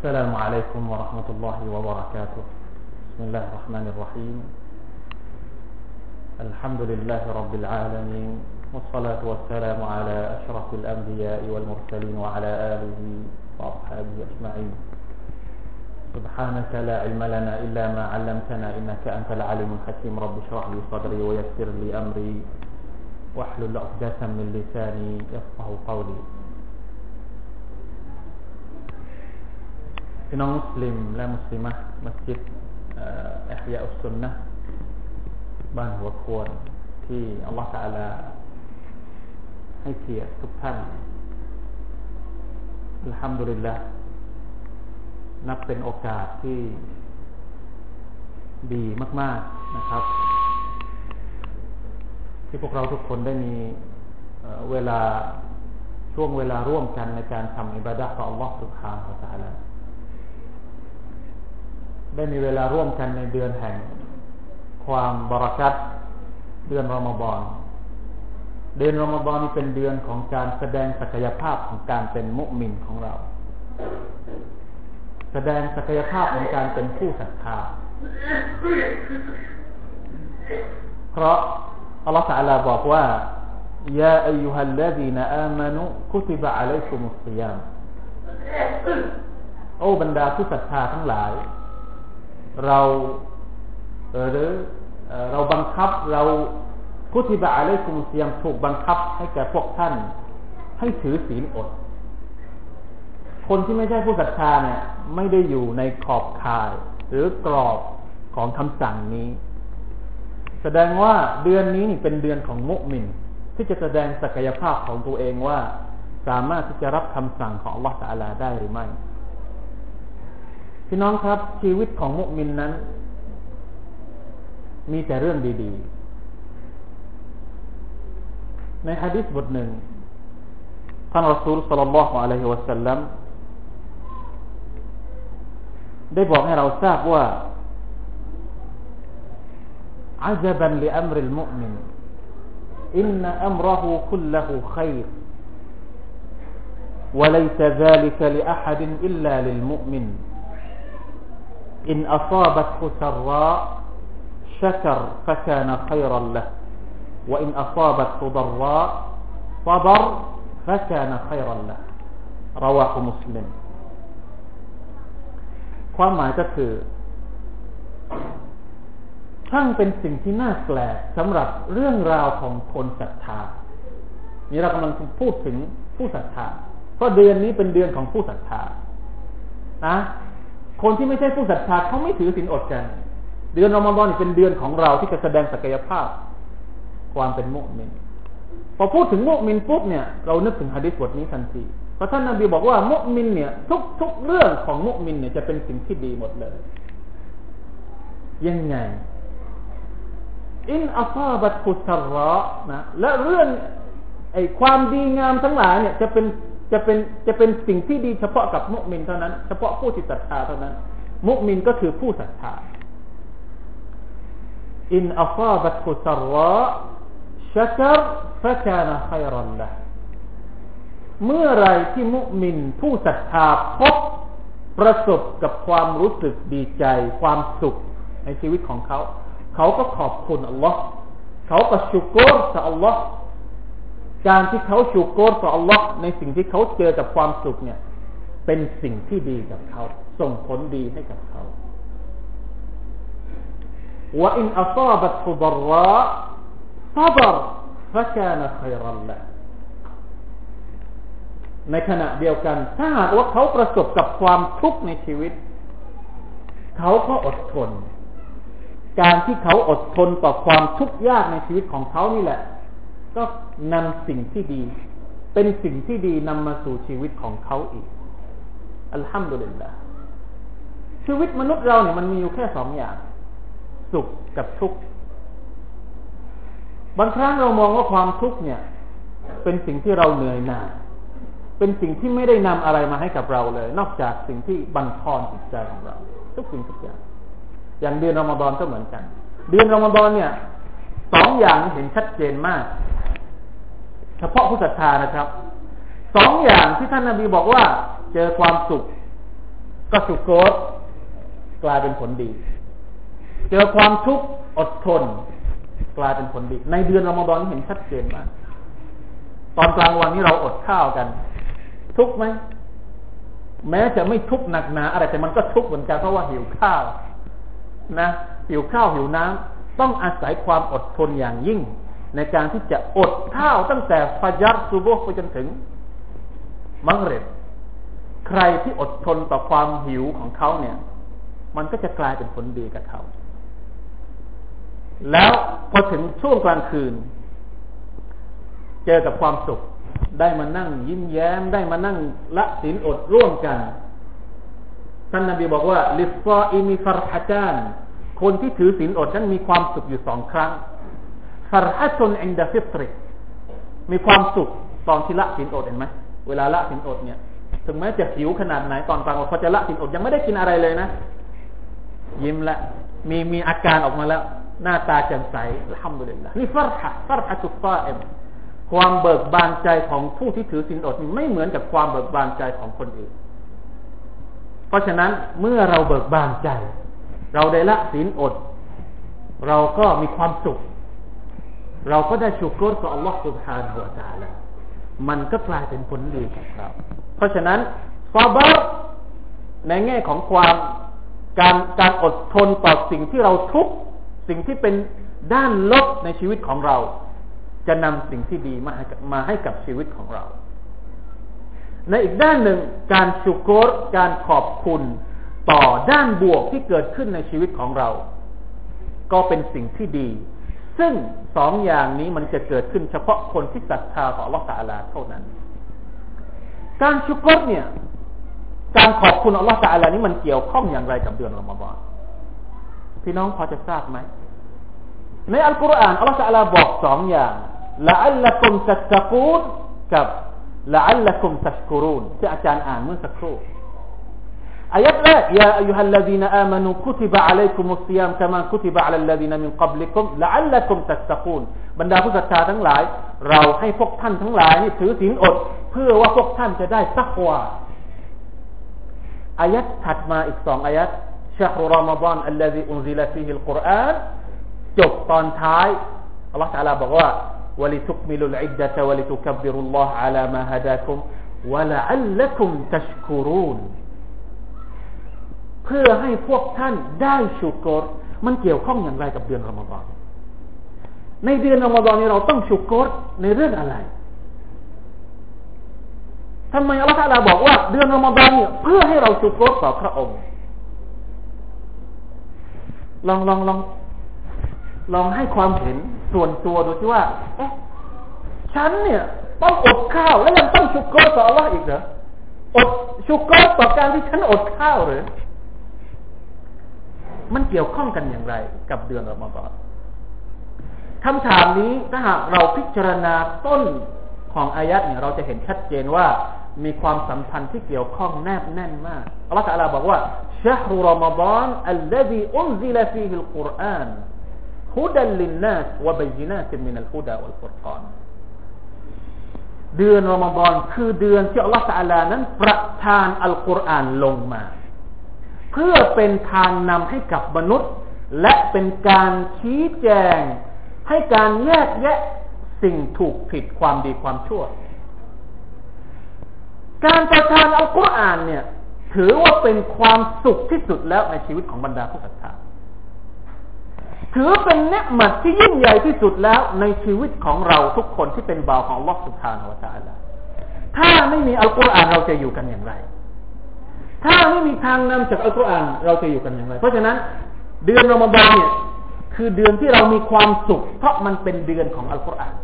السلام عليكم ورحمة الله وبركاته. بسم الله الرحمن الرحيم. الحمد لله رب العالمين والصلاة والسلام على أشرف الأنبياء والمرسلين وعلى آله وأصحابه أجمعين. سبحانك لا علم لنا إلا ما علمتنا إنك أنت العليم الحكيم. رب اشرح لي صدري ويسر لي أمري واحلل عقدة من لساني يفقه قولي. พี่น้องมุสลิมและมุสลิมะมัสยิดอัฮยาอุสุนนะบ้านหัวควรที่อัลลอฮฺตาลาให้เกียรติทุกท่านอัลฮัมดุลิลละนับเป็นโอกาสที่ดีมาก ๆนะครับ ที่พวกเราทุกคนได้มีเวลาช่วงเวลาร่วมกันในการทำอิบาดะห์ต่ออัลลอฮฺสุบฮานะตะลา ได้มีเวลาร่วมกันในเดือนแห่ง ความบรักัตเดือนรอมฎอนเดือนรอมฎอนนี้เป็นเดือนของการแสดงศักยภาพของการเป็นมุสลิมของเรา แสดงศักยภาพของการเป็นผู้ศรัทธาเพราะอัลลอฮฺสัลลาบอกว่ายาอายุฮัลลดีนอามานุคุติบะอะลัยกุมุสซิยามโอ้บรรดาผู้ศรัทธาทั้งหลาย เราหรือเราบังคับเราพุทธิบะอะไรกุมเสียมถูกบังคับให้แก่พวกท่าน ให้ถือศีลอด คนที่ไม่ใช่ผู้ศรัทธาเนี่ย ไม่ได้อยู่ในขอบข่าย หรือกรอบของคำสั่งนี้ แสดงว่าเดือนนี้นี่เป็นเดือนของมุมิน ที่จะแสดงศักยภาพของตัวเองว่า สามารถที่จะรับคำสั่งของอัลลอฮฺตะลาได้หรือไม่ พี่น้องครับชีวิตของมุมินนั้น มีแต่เรื่องดีๆ ในฮะดิษบทหนึ่งท่านรอซูลสัลลัลลอฮุอะลัยฮิวะสัลลัมได้บอกให้เราทราบว่า عجبا لأمر المؤمن إن أمره كله خير وليس ذلك لأحد إلا للمؤمن إن أصابته سراء شكر فكان خيرا له وإن أصابته ضراء صبر فكان خيرا له رواه مسلم ความหมายก็คือช่างเป็นสิ่งที่น่าแปลกสำหรับเรื่องราวของคนศรัทธา นี่เรากำลังพูดถึงผู้ศรัทธา เพราะเดือนนี้เป็นเดือนของผู้ศรัทธา นะ คนที่ไม่ใช่ผู้ศรัทธาเขาไม่ถือศีลอดกัน เดือนรอมฎอนเป็นเดือนของเราที่จะแสดงศักยภาพ ความเป็นมุสลิมพอพูดถึงมุสลิมปุ๊บเนี่ยเรานึกถึงฮะดิษบทนี้ทันทีเพราะท่านนบีบอกว่ามุสลิมเนี่ยทุกทุกเรื่องของมุสลิมเนี่ยจะเป็นสิ่งที่ดีหมดเลย ยังไงอินอัซาบัตคุสระนะและเรื่องไอความดีงามทั้งหลายเนี่ยจะเป็น จะเป็นจะเป็นสิ่งที่ดีเฉพาะกับมุสลิมเท่านั้น เฉพาะผู้ที่ศรัทธาเท่านั้น มุสลิมก็คือผู้ศรัทธาอินอัฟาบัตคุสระชักรฟะกานะขัยรันละเมื่อไรที่มุสลิมผู้ศรัทธาพบประสบกับความรู้สึกดีใจ ความสุขในชีวิตของเขา เขาก็ขอบคุณอัลลอฮ์เขาก็ชุกรต่ออัลลอฮ์ การที่เขาชูโกรต่อ Allah ในสิ่งที่เขาเจอกับความสุขเนี่ย เป็นสิ่งที่ดีกับเขา ส่งผลดีให้กับเขาว่าอินอัซาบัตฟุดระซับรฟะกานะขัยรัลละในขณะเดียวกัน ถ้าหากว่าเขาประสบกับความทุกข์ในชีวิต เขาก็อดทน การที่เขาอดทนต่อความทุกข์ยากในชีวิตของเขานี่แหละ ก็นำสิ่งที่ดี เป็นสิ่งที่ดีนำมาสู่ชีวิตของเขาอีก อัลฮัมดุลิลละชีวิตมนุษย์เราเนี่ยมันมีอยู่แค่สองอย่าง สุขกับทุกข์บางครั้งเรามองว่าความทุกข์เนี่ย เป็นสิ่งที่เราเหนื่อยหน่ายเป็นสิ่งที่ไม่ได้นำอะไรมาให้กับเราเลย นอกจากสิ่งที่บันทอนจิตใจของเรา ทุกสิ่งทุกอย่าง อย่างเดือนรอมฎอนก็เหมือนกัน เดือนรอมฎอนเนี่ยสองอย่างเห็นชัดเจนมาก เฉพาะผู้ศรัทธานะครับสองอย่างที่ท่านนาบีบอกว่า เจอความสุข ก็สุโกตกลายเป็นผลดี เจอความทุกข์อดทน กลายเป็นผลดี ในเดือนรอมฎอนเห็นชัดเจนมากตอนกลางวันนี้เราอดข้าวกัน ทุกไหมแม้จะไม่ทุกหนักหนาอะไรแต่มันก็ทุกเหมือนกันเพราะว่าหิวข้าว นะหิวข้าวหิวน้ำต้องอาศัยความอดทนอย่างยิ่ง ในการที่จะอดข้าวตั้งแต่ฟายัดซูโบไปจนถึง มังเร็บใครที่อดทนต่อความหิวของเขาเนี่ย มันก็จะกลายเป็นผลดีกับเขา แล้วพอถึงช่วงกลางคืน เจอกับความสุข ได้มานั่งยิ้มแย้ม ได้มานั่งละศีลอดร่วมกัน ท่านนบีบอกว่า للصائم فرحتانคนที่ถือศีลอดนั้นมีความสุขอยู่สองครั้ง فرحة عند فطرهมีความสุขตอนที่ละศีลอดเห็นไหมเวลาละศีลอดเนี่ย ถึงแม้จะหิวขนาดไหนตอนกลางวันพอจะละศีลอดยังไม่ได้กินอะไรเลยนะ ยิ้มละ มีมีอาการออกมาแล้ว หน้าตาแจ่มใสالحمد للهนี่فرحة فرحة الصائمความเบิกบานใจของผู้ที่ถือศีลอดไม่เหมือนกับความเบิกบานใจของคนอื่น เพราะฉะนั้นเมื่อเราเบิกบานใจ เราได้ละสินอด เราก็มีความสุข เราก็ได้ชุกรกับอัลลอฮฺ سبحانه และ تعالى มันก็กลายเป็นผลดีกับเราเพราะฉะนั้นซาบะในแง่ของความการการอดทนต่อสิ่งที่เราทุกสิ่งที่เป็นด้านลบในชีวิตของเรา จะนำสิ่งที่ดีมาให้มาให้กับชีวิตของเรา ในอีกด้านหนึ่งการชุกรการขอบคุณต่อด้านบวกที่เกิดขึ้นในชีวิตของเรา ก็เป็นสิ่งที่ดี ซึ่งสองอย่างนี้มันจะเกิดขึ้นเฉพาะคนที่ศรัทธาต่ออัลลอฮฺตาลาเท่านั้น การชุกรเนี่ย การขอบคุณอัลลอฮฺตาลานี้มันเกี่ยวข้องอย่างไรกับเดือนรอมฎอนพี่น้องพอจะทราบไหมในอัลกุรอานอัลลอฮฺตาลาบอกสองอย่างละอัลละกุมตัตะกูนกับละอัลละกุมตัชกุรูนที่อาจารย์อ่านเมื่อสักครู่ อายัดแรกยาอายุฮัลลดีนอามานุคุติบะอะลัยกุมุสซิยามกามาคุติบะอะลัลลดีนมินกับลิกุมละอัลละกุมตัตะกูนบรรดาผู้ศรัทธาทั้งหลาย เราให้พวกท่านทั้งหลายนี่ถือศีลอดเพื่อว่าพวกท่านจะได้ตักวาอายัดถัดมาอีกสองอายัดชาฮุรอมฎอนอัลลซีอุนซิลฟีฮิลกุรอานจบตอนท้ายอัลลอฮฺ تعالى บอกว่า ولتكملوا العدة ولتكبروا الله على ما هداكم ولعلكم تشكرون เ พื่อให้พวกท่านได้ชุกรมันเกี่ยวข้องอย่างไรกับเดือนรอมฎอนในเดือนรอมฎอนนี้เราต้องชุกรในเรื่องอะไรทำไมอัลลอฮฺบอกว่าเดือนรอมฎอนเนี่ยเพื่อให้เราชุกรต่อพระองค์ ลองลองลองลองให้ความเห็นส่วนตัวดูที่ว่า เอ๊ะ ฉันเนี่ย ต้องอดข้าวแล้วยังต้องชุกรต่ออัลลอฮฺอีกเหรอ อดชุกรต่อการที่ฉันอดข้าวหรือ มันเกี่ยวข้องกันอย่างไร กับเดือนรอมฎอนคำถามนี้ถ้าหากเราพิจารณาต้นของอายัดเนี่ยเราจะเห็นชัดเจนว่ามีความสัมพันธ์ที่เกี่ยวข้องแนบแน่นมากอัลลอฮฺตะลาบอกว่าشهر رمضان الذي أنزل فيه القرآن هدى للناس وبينات من الهدى والفرقانเดือนรอมฎอนคือเดือนที่อัลลอฮฺตะลานั้นประทานอัลกุรอานลงมา เพื่อเป็นทางนำให้กับมนุษย์ และเป็นการชี้แจง ให้การแยกแยะสิ่งถูกผิดความดีความชั่ว การประทานอัลกุรอานเนี่ย ถือว่าเป็นความสุขที่สุดแล้วในชีวิตของบรรดาผู้ศรัทธาถือเป็นเนืหมัดที่ยิ่งใหญ่ที่สุดแล้วในชีวิตของเราทุกคนที่เป็นบ่าวของลอสุภานวตาลาถ้าไม่มีอัลกุรอานเราจะอยู่กันอย่างไร ถ้าไม่มีทางนำจากอัลกุรอานเราจะอยู่กันอย่างไร เพราะฉะนั้น เดือนรอมฎอนเนี่ย คือเดือนที่เรามีความสุข เพราะมันเป็นเดือนของอัลกุรอาน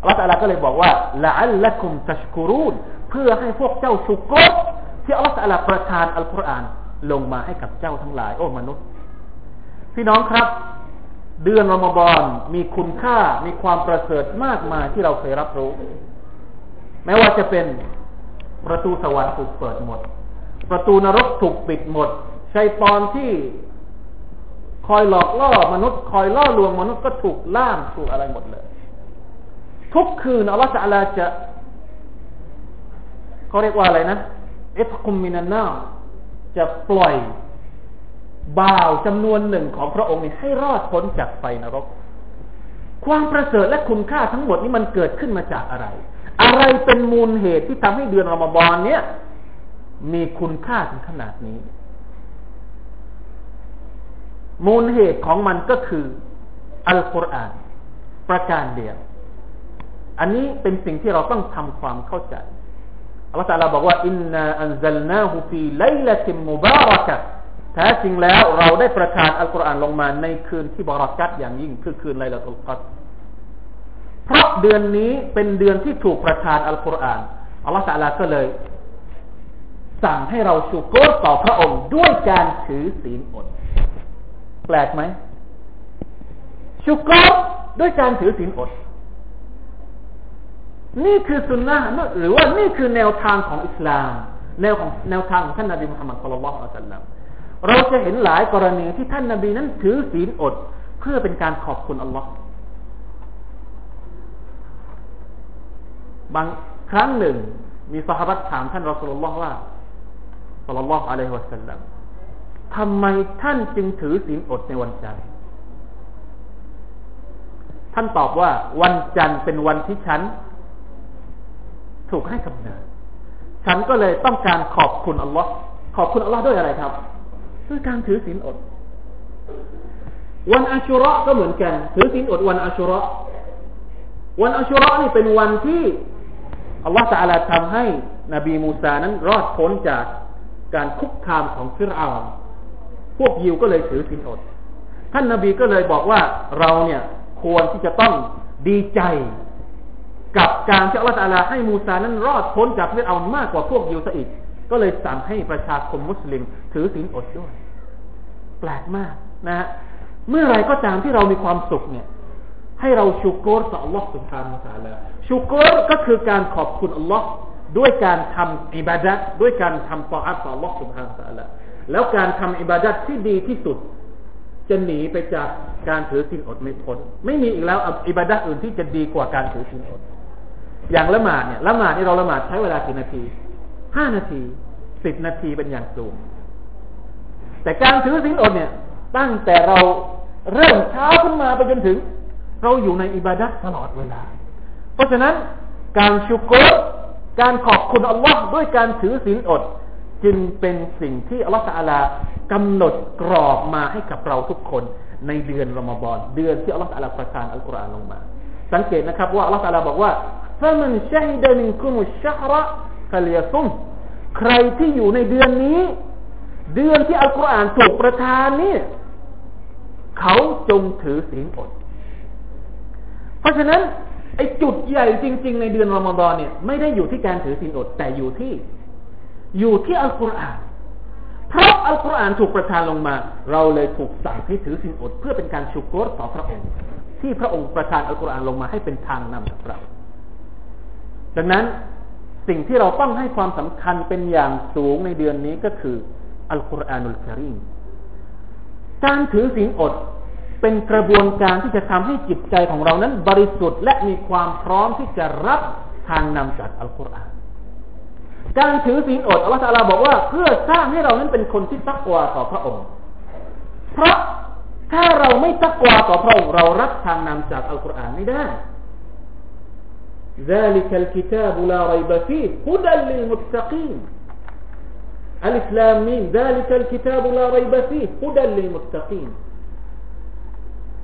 อัลลอฮฺก็เลยบอกว่าละอัลละกุมตัชกุรูนเพื่อให้พวกเจ้าชุกรที่อัลลอฮฺประทานอัลกุรอานลงมาให้กับเจ้าทั้งหลาย โอ้มนุษย์ พี่น้องครับ เดือนรอมฎอนมีคุณค่ามีความประเสริฐมากมายที่เราเคยรับรู้ แม้ว่าจะเป็น ประตูสวรรค์ถูกเปิดหมด ประตูนรกถูกปิดหมดชัยปอนที่คอยหลอกล่อมนุษย์ คอยล่อลวงมนุษย์ก็ถูกล่ามถูกอะไรหมดเลย ทุกคืนอัลลอฮฺจะจะเขาเรียกว่าอะไรนะเอตคุมมินานาจะปล่อยบ่าวจำนวนหนึ่งของพระองค์นี้ให้รอดพ้นจากไฟนรก ความประเสริฐและคุณค่าทั้งหมดนี้มันเกิดขึ้นมาจากอะไร อะไรเป็นมูลเหตุที่ทำให้เดือนอมฎอนเนี่ย มีคุณค่าถึงขนาดนี้ มูลเหตุของมันก็คืออัลกุรอาน ประการเดียว อันนี้เป็นสิ่งที่เราต้องทำความเข้าใจอัลลอฮฺตาลาบอกว่าอินนาอันซัลนาฮูฟีไลละติมมุบารักะแท้จริงแล้วเราได้ประทานอัลกุรอานลงมาในคืนที่บารักัตอย่างยิ่งคือคืนไลละตุลกัด เพราะเดือนนี้เป็นเดือนที่ถูกประทานอัลกุรอานอัลลอฮฺตาลลาก็เลย สั่งให้เราชูโกรต่อพระองค์ด้วยการถือศีลอด แปลกไหมชูโกรด้วยการถือศีลอด นี่คือสุนนะหรือว่านี่คือแนวทางของอิสลาม แนวของแนวทางของท่านนบีมุฮัมมัดสุลลัลลอฮุอะลัยฮิสัลลัมเราจะเห็นหลายกรณีที่ท่านนบีนั้นถือศีลอด เพื่อเป็นการขอบคุณอัลลอฮ์ บางครั้งหนึ่ง มีสหบัตถามท่านรอสุลลอฮ์ว่าสุลลัลอฮุอะลัยฮิวะสัลลัมทำไมท่านจึงถือศีลอดในวันจันทร์ ท่านตอบว่า วันจันทร์เป็นวันที่ฉัน ถูกให้กำเนิด ฉันก็เลยต้องการขอบคุณอัลลอฮ์ขอบคุณอัลลอฮ์ด้วยอะไรครับ ด้วยการถือศีลอด วันอัชุระก็เหมือนกัน ถือศีลอดวันอัชุระวันอัชุระนี่เป็นวันที่ อัลลอฮ์ตาลาทำให้นบีมูซานั้นรอดพ้นจากการคุกคามของฟิรเอาพวกยิวก็เลยถือศีลอด ท่านนบีก็เลยบอกว่าเราเนี่ยควรที่จะต้องดีใจ กับการที่อัลลอฮฺให้มูซานั้นรอดพ้นจากเรื่องเอามากกว่าพวกยิวซะอีก ก็เลยสั่งให้ประชาคมมุสลิมถือศีลอดด้วย แปลกมากนะฮะเมื่อไรก็ตามที่เรามีความสุขเนี่ย ให้เราชูกรต่ออัลลอฮฺสุบฮานาอัลลอฮฺชูกรก็คือการขอบคุณอัลลอฮ์ด้วยการทำอิบาดัตด้วยการทำต่ออัลต่ออัลลอฮฺสุบฮานาอัลลอฮฺแล้วการทำอิบาดัตที่ดีที่สุด จะหนีไปจากการถือศีลอดไม่พ้นไม่มีอีกแล้วอิบาดัตอื่นที่จะดีกว่าการถือศีลอด อย่างละหมาดเนี่ยละหมาดที่เราละหมาดใช้เวลากี่นาทีห้านาทีสิบนาทีเป็นอย่างสูง แต่การถือสินอดเนี่ยตั้งแต่เราเริ่มเช้าขึ้นมาไปจนถึง เราอยู่ในอิบาดัตตลอดเวลา เพราะฉะนั้นการชุกรการขอบคุณอัลลอฮ์ด้วยการถือศีลอด จึงเป็นสิ่งที่อัลลอฮฺอาลากำหนดกรอบมาให้กับเราทุกคนในเดือนรอมฎอนเดือนที่อัลลอฮฺอาลาประทานอัลกุรอานลงมา สังเกตนะครับว่าอัลลอฮฺอาลาบอกว่าถ้ามันชาฮิดามินคุมุชะระฟะลียซุมใครที่อยู่ในเดือนนี้ เดือนที่อัลกุรอานถูกประทานนี่เขาจงถือศีลอด เพราะฉะนั้นไอ้จุดใหญ่จริง ๆ ในเดือนรอมฎอนเนี่ยไม่ได้อยู่ที่การถือศีลอดแต่อยู่ที่ อยู่ที่อัลกุรอานเพราะอัลกุรอานถูกประทานลงมา เราเลยถูกสั่งให้ถือศีลอดเพื่อเป็นการชุกรต่อพระองค์ ที่พระองค์ประทานอัลกุรอานลงมาให้เป็นทางนำกับเรา ดังนั้นสิ่งที่เราต้องให้ความสำคัญเป็นอย่างสูงในเดือนนี้ก็คืออัลกุรอานุลกิริมการถือศีลอด เป็นกระบวนการที่จะทำให้จิตใจของเรานั้น บริสุทธิ์และมีความพร้อมที่จะรับทางนำจากอัลกุรอานการถือศีลอดอัลลอฮฺบอกว่า เพื่อสร้างให้เรานั้นเป็นคนที่ตักวาต่อพระองค์ เพราะถ้าเราไม่ตักวาต่อพระองค์เรารับทางนำจากอัลกุรอานไม่ได้ ذلك الكتاب لا ريب فيه هدى للمتقين الإسلامين ذلك الكتاب لا ريب فيه هدى للمتقين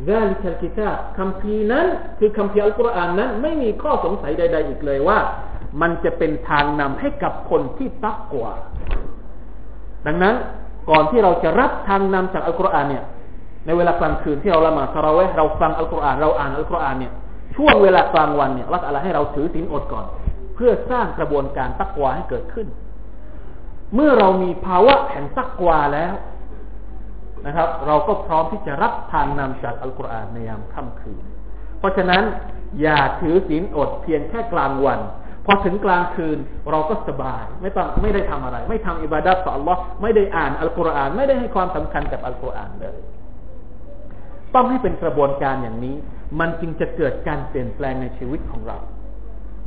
ذلك الكتاب คำพีนั้นคือคำพีอัลกุรอานนั้น ไม่มีข้อสงสัยใด ๆ อีกเลยว่า มันจะเป็นทางนำให้กับคนที่ตักกว่า ดังนั้นก่อนที่เราจะรับทางนำจากอัลกุรอานเนี่ย ในเวลากลางคืนที่เราละหมาดตะเราเวเราฟังอัลกุรอานเราอ่านอัลกุรอานเนี่ยช่วงเวลากลางวันเนี่ยรักอะไรให้เราถือศีลอดก่อน เพื่อสร้างกระบวนการตักวาให้เกิดขึ้น เมื่อเรามีภาวะแห่งตักวาแล้ว นะครับ เราก็พร้อมที่จะรับทางนำจากอัลกุรอานในยามค่ำคืน เพราะฉะนั้นอย่าถือศีลอดเพียงแค่กลางวัน พอถึงกลางคืนเราก็สบาย ไม่ต้องไม่ได้ทำอะไร ไม่ทำอิบาดัตต่อ Allah ไม่ได้อ่านอัลกุรอาน ไม่ได้ให้ความสำคัญกับอัลกุรอานเลยต้องให้เป็นกระบวนการอย่างนี้ มันจึงจะเกิดการเปลี่ยนแปลงในชีวิตของเรา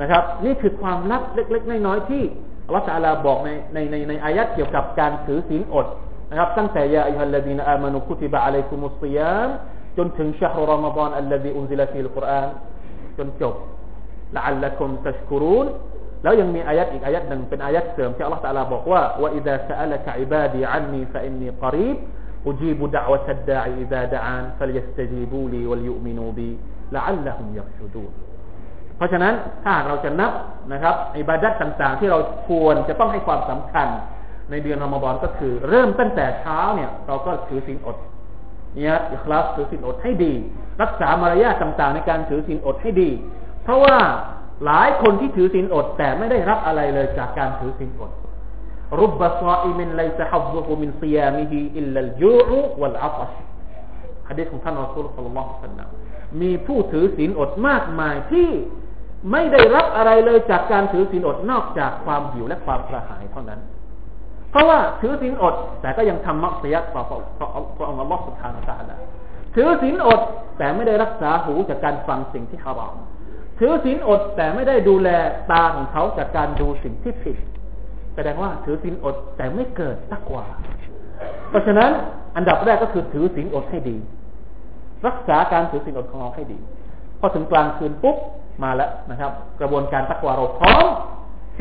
นะครับ นี่คือความลับเล็ก ๆ น้อยๆที่อัลลอฮฺบอกในในในในอายะห์เกี่ยวกับการถือศีลอด นะครับตั้งแต่يا أيها الذين آمنوا كتب عليكم الصيامจนถึงشهر رمضان الذي أنزل فيه القرآنจนจบلعلكم تشكرونแล้วยังมีอายะห์อีกอายะห์หนึ่งเป็นอายะห์เสริมที่อัลลอฮฺตะอาลาบอกว่าوإذا سألك عبادي عني فإني قريبอูจีบุดะอวะตัดดาอิดาดะอานฟะลยัสตะจีบูลีวะลยูมินูบีละอัลละฮุมยัชูดูเพราะฉะนั้นถ้าเราจะนับนะครับอิบาดัตต่างๆ ที่เราควรจะต้องให้ความสําคัญ ในเดือนอมฎอนก็คือ เริ่มตั้งแต่เช้าเนี่ย เราก็ถือศีลอดเนี่ยอิคลาสถือศีลอดให้ดี รักษามารยาทต่างๆ ในการถือศีลอดให้ดี เพราะว่าหลายคนที่ถือศีลอด แต่ไม่ได้รับอะไรเลยจากการถือศีลอดرب صائم ليس حظه من صيامه إلا الجوع والعطشฮะดีษของท่านอัลลอฮฺสัลลัลลอฮุอะลัยฮิวะซัลลัมมีผู้ถือศีลอดมากมายที่ไม่ได้รับอะไรเลยจากการถือศีลอดนอกจากความหิวและความกระหายเท่านั้น เพราะว่าถือศีลอด แต่ก็ยังทำมะอ์ซียัตต่อพระองค์อัลลอฮฺسبحانه وتعالىถือศีลอดแต่ไม่ได้รักษาหูจากการฟังสิ่งที่ฮารอมถือศีลอดแต่ไม่ได้ดูแลตาของเขาจากการดูสิ่งที่ผิดแสดงว่าถือศีลอดแต่ไม่เกิดตักว่าเพราะฉะนั้นอันดับแรกก็คือถือศีลอดให้ดี รักษาการถือศีลอดของเราให้ดี พอถึงกลางคืนปุ๊บมาแล้วนะครับ กระบวนการตักวาเราพร้อม ท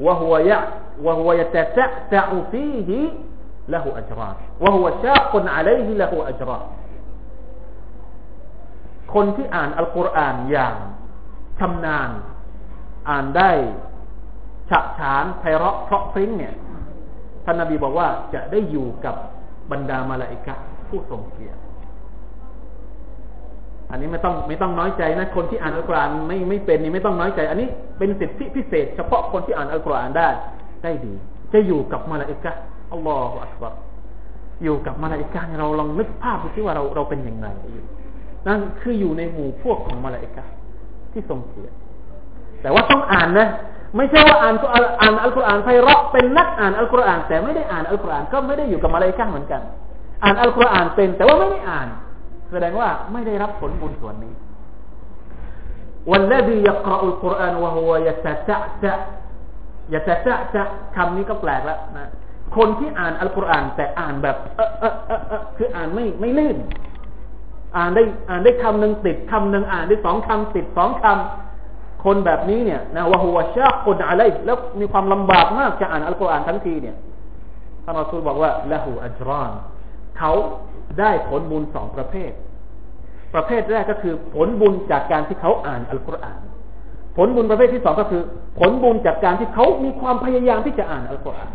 وهو يع وهو يتتعتع فيه له أجران وهو شاق عليه له أجران คนที่อ่านอัลกุรอานอย่างชำนาญอ่านได้ฉะฉานไพเราะเพราะพริ้งเนี่ยท่านนบีบอกว่าจะได้อยู่กับบรรดามาลาอิกะผู้ทรงเกียรติอันนี้ไม่ต้องไม่ต้องน้อยใจนะ คนที่อ่านอัลกุรอานไม่ไม่เป็นนี่ไม่ต้องน้อยใจ อันนี้ เป็นสิทธิพิเศษ เฉพาะคนที่อ่านอัลกุรอานได้ ได้ดี จะอยู่กับมาลาอิกะอัลลอฮฺอักบารอยู่กับมาลาอิกะเราลองนึกภาพดูสิว่าเราเราเป็นยังไงนั่นคืออยู่ในหมู่พวกของมาลาอิกะที่ทรงเกียรติแต่ว่าต้องอ่านนะ ไม่ใช่ว่าอ่านอ่านอัลกุรอานไพเราะเป็นนักอ่านอัลกุรอาน แต่ไม่ได้อ่านอัลกุรอานก็ไม่ได้อยู่กับมาลาอิกะเหมือนกัน อ่านอัลกุรอานเป็น แต่ว่าไม่ได้อ่าน แสดงว่าไม่ได้รับผลบุญส่วนนี้ والذي يقرأ القرآن وهو يتتعتع يتتعتع คำนี้ก็แปลกแล้วนะ คนที่อ่านอัลกุรอานแต่อ่านแบบเออเออเออเออคืออ่านไม่ไม่ลื่น อ่านได้อ่านได้คำหนึ่งติดคำหนึ่งอ่านได้สองคำติดสองคำคนแบบนี้เนี่ยนะวะฮัวชาคนอะไรแล้วมีความลำบากมากจะอ่านอัลกุรอานทั้งทีเนี่ยท่านอัลลอฮฺบอกว่าละหูอัจรานเขาได้ผลบุญสองประเภท ประเภทแรกก็คือ ผลบุญจากการที่เขาอ่านอัลกุรอาน ผลบุญประเภทที่สองก็คือ ผลบุญจากการที่เขามีความพยายามที่จะอ่านอัลกุรอาน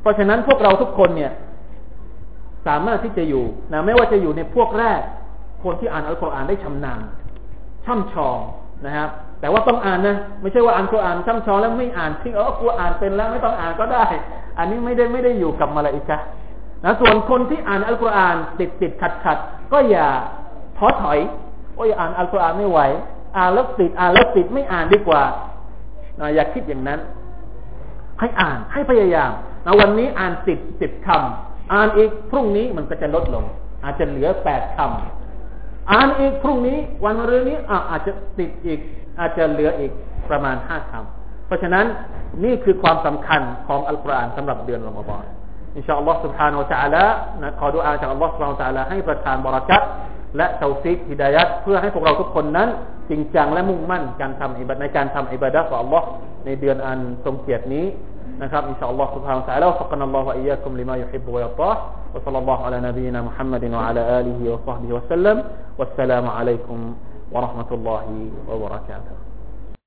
เพราะฉะนั้นพวกเราทุกคนเนี่ย สามารถที่จะอยู่นะไม่ว่าจะอยู่ในพวกแรก คนที่อ่านอัลกุรอานได้ชำนาญช่ำชองนะครับแต่ว่าต้องอ่านนะไม่ใช่ว่าอ่านกุรอานช่ำชองแล้วไม่อ่านทิ้งเออกลัวอ่านเป็นแล้วไม่ต้องอ่านก็ได้ อันนี้ไม่ได้ไม่ได้อยู่กับมาลาอิกะนะส่วนคนที่อ่านอัลกุรอานติดติดขัดขัดก็อย่า ท้อถอยโอ้ยอ่านอัลกุรอานไม่ไหว อ่านแล้วติดอ่านแล้วติดไม่อ่านดีกว่านะอย่าคิดอย่างนั้น ให้อ่านให้พยายามนะวันนี้อ่านสิบสิบคำอ่านอีกพรุ่งนี้มันก็จะลดลง อาจจะเหลือแปดคำอ่านอีกพรุ่งนี้ วันมะรืนนี้อาจจะติดอีก อาจจะเหลืออีกประมาณห้าคำเพราะฉะนั้นนี่คือความสำคัญของอัลกุรอานสำหรับเดือนรอมฎอนอินชาอัลลอฮ์ سبحانه และ تعالى นะขอดุอาจากอัลลอฮ์ سبحانه และ تعالى ให้ประทานบรักัต และเตาซิกฮิดายัดเพื่อให้พวกเราทุกคนนั้น จริงจังและมุ่งมั่นการทำอิบัดในการทำอิบาดะของอัลลอฮ์ในเดือนอันทรงเกียรตินี้นะครับอินชาอัลลอฮ์ سبحانه และ تعالى วะฟักนัลลอฮ์วะอียาคุมลิมายุฮิบบุวะยัตตาห์ وصلى الله على نبينا محمد وعلى آله وصحبه وسلم والسلام عليكم ورحمة الله وبركاته